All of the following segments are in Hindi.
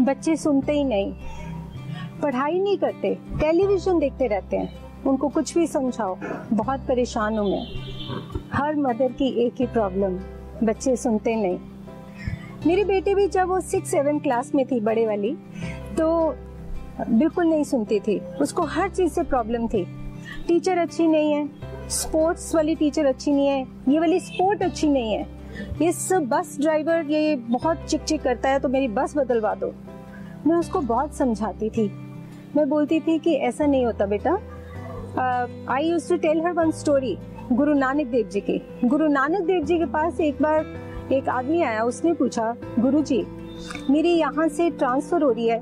बच्चे सुनते ही नहीं। पढ़ाई नहीं करते, टेलीविज़न देखते रहते हैं। उनको कुछ भी समझाओ, बहुत परेशान हूँ मैं। हर मदर की एक ही प्रॉब्लम, बच्चे सुनते नहीं। मेरी बेटी भी जब वो सिक्स सेवन क्लास में थी, बड़े वाली तो बिल्कुल नहीं सुनती थी। उसको हर चीज़ से प्रॉब्लम थी। टीचर अच्छी नहीं है स्पोर्ट्स वाली टीचर अच्छी नहीं है, ये वाली स्पोर्ट अच्छी नहीं है। इस बस ड्राइवर ये बहुत चिक चिक करता है तो मेरी बस बदलवा दो। मैं उसको बहुत समझाती थी। मैं बोलती थी कि ऐसा नहीं होता बेटा। I use to tell her one story Guru Nanak Dev जी की। गुरु नानक देव जी के पास एक बार एक आदमी आया, उसने पूछा, गुरु जी, मेरी यहाँ से ट्रांसफ़र हो रही है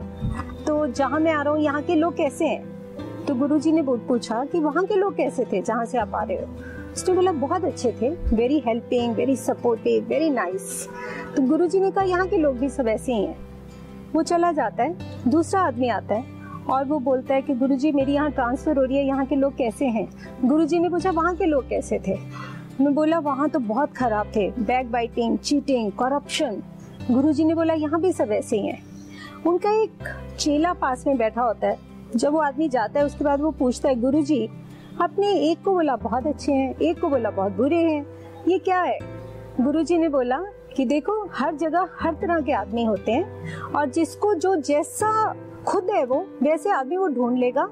तो जहाँ मैं आ रहा हूँ, यहाँ के लोग कैसे हैं? तो गुरु जी ने पूछा कि वहाँ के लोग कैसे थे, जहाँ से आप आ रहे हो? उसने बोला बहुत अच्छे थे very helping very supportive very nice तो गुरु जी ने कहा, यहाँ के लोग भी सब ऐसे ही हैं. वो चला जाता है, दूसरा आदमी आता है और वो बोलता है कि, गुरुजी, मेरी यहाँ ट्रांसफ़र हो रही है, यहाँ के लोग कैसे हैं? गुरुजी ने पूछा, वहाँ के लोग कैसे थे? मैं बोला, वहाँ तो बहुत खराब थे backbiting cheating corruption Guruji ने बोला, यहाँ भी सब ऐसे ही हैं. उनका एक चेला पास में बैठा होता है, जब वो आदमी जाता है, उसके बाद वो पूछता है गुरु जी आपने एक को बोला बहुत अच्छे हैं। एक को बोला बहुत बुरे हैं। ये क्या है? गुरु जी ने बोला कि देखो हर जगह हर तरह के आदमी होते हैं और जिसको जो जैसा खुद है वो वैसे आदमी वो ढूंढ लेगा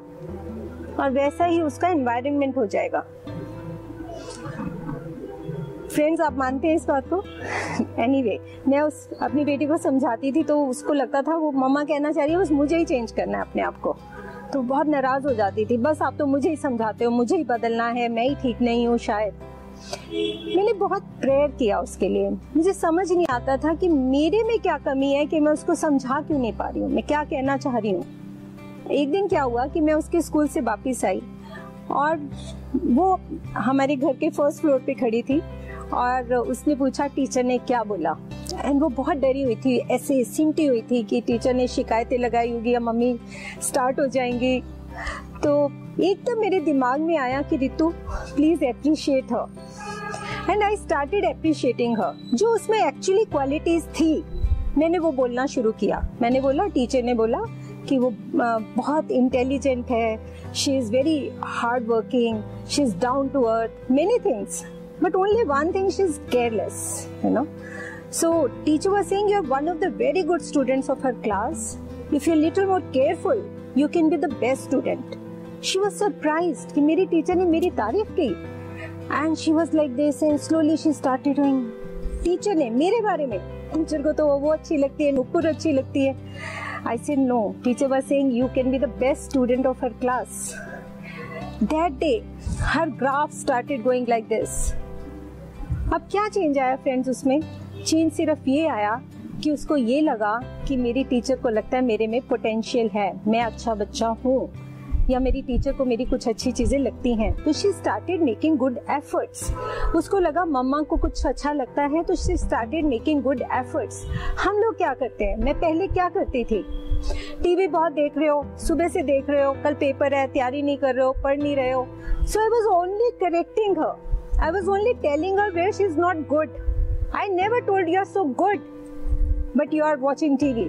और वैसा ही उसका एनवायरनमेंट हो जाएगा। फ्रेंड्स आप मानते हैं इस बात को? एनीवे anyway, मैं उस अपनी बेटी को समझाती थी तो उसको लगता था वो मम्मा कहना चाह रही है बस मुझे ही चेंज करना है अपने आप को। तो बहुत नाराज़ हो जाती थी। बस आप तो मुझे ही समझाते हो, मुझे ही बदलना है, मैं ही ठीक नहीं हूँ शायद। मैंने बहुत प्रेयर किया उसके लिए। मुझे समझ नहीं आता था कि मेरे में क्या कमी है कि मैं उसको समझा क्यों नहीं पा रही हूँ, मैं क्या कहना चाह रही हूँ। एक दिन क्या हुआ कि मैं उसके स्कूल से वापिस आई और वो हमारे घर के फ़र्स्ट फ्लोर पे खड़ी थी और उसने पूछा, टीचर ने क्या बोला? एंड वो बहुत डरी हुई थी, ऐसे सिमटी हुई थी कि टीचर ने शिकायतें लगाई होगी या मम्मी स्टार्ट हो जाएँगी। तो एकदम तो मेरे दिमाग में आया कि Ritu please appreciate her and I started appreciating her जो उसमें एक्चुअली क्वालिटीज थी। मैंने वो बोलना शुरू किया। मैंने बोला टीचर ने बोला कि वो बहुत इंटेलिजेंट है she is very hard working she is down to earth many things but only one thing she is careless you know so, teacher was saying you're one of the very good students of her class. If you're little more careful, you can be the best student. She was surprise कि मेरी टीचर ने मेरी तारीफ़ की। And she was like this and slowly she started doing teacher ने मेरे बारे में टीचर को तो वो अच्छी लगती है, नुपुर अच्छी लगती है। I said no teacher was saying you can be the best student of her class that day her graph started going like this अब क्या चेंज आया फ्रेंड्स उसमें? चेंज सिर्फ़ ये आया कि उसको ये लगा कि मेरी टीचर को लगता है मेरे में पोटेंशियल है, मैं अच्छा बच्चा हूँ, या मेरी टीचर को मेरी कुछ अच्छी चीज़ें लगती हैं। तो she started making good efforts उसको लगा मम्मा को कुछ अच्छा लगता है तो she started making good efforts हम लोग क्या करते हैं? मैं पहले क्या करती थी? टीवी बहुत देख रहे हो, सुबह से देख रहे हो, कल पेपर है, तैयारी नहीं कर रहे हो, पढ़ नहीं रहे हो। So I was only correcting her I was only telling her where she is not good never told you are so good but you are watching TV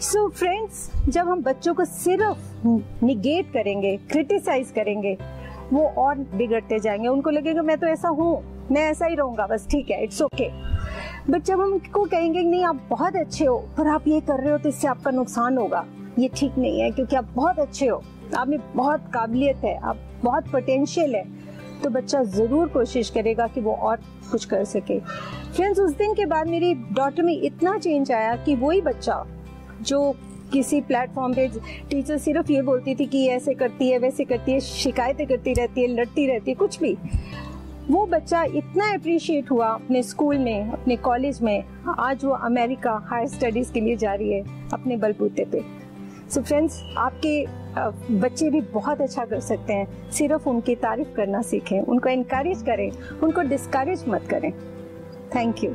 so so friends जब हम बच्चों को सिर्फ़ निगेट करेंगे क्रिटिसाइज करेंगे, वो और बिगड़ते जाएँगे। उनको लगेगा, मैं तो ऐसा हूँ, मैं ऐसा ही रहूँगा, बस ठीक है इट्स ओके बट जब हम उनको कहेंगे नहीं, आप बहुत अच्छे हो, पर आप ये कर रहे हो तो इससे आपका नुकसान होगा। ये ठीक नहीं है, क्योंकि आप बहुत अच्छे हो आप में बहुत काबिलियत है, आप बहुत पोटेंशियल है। तो बच्चा ज़रूर कोशिश करेगा कि वो और कुछ कर सके। फ्रेंड्स उस दिन के बाद मेरी डॉटर में इतना चेंज आया कि वही बच्चा जो किसी प्लेटफॉर्म पे टीचर सिर्फ़ ये बोलती थी कि ऐसे करती है, वैसे करती है, शिकायतें करती रहती है, लड़ती रहती है, कुछ भी। वो बच्चा इतना अप्रिशिएट हुआ अपने स्कूल में, अपने कॉलेज में, आज वो अमेरिका हायर स्टडीज़ के लिए जा रही है, अपने बलबूते पे। सो फ्रेंड्स आपके बच्चे भी बहुत अच्छा कर सकते हैं। सिर्फ़ उनकी तारीफ़ करना सीखें, उनको इनक्रेज करें, उनको डिस्करेज मत करें। Thank you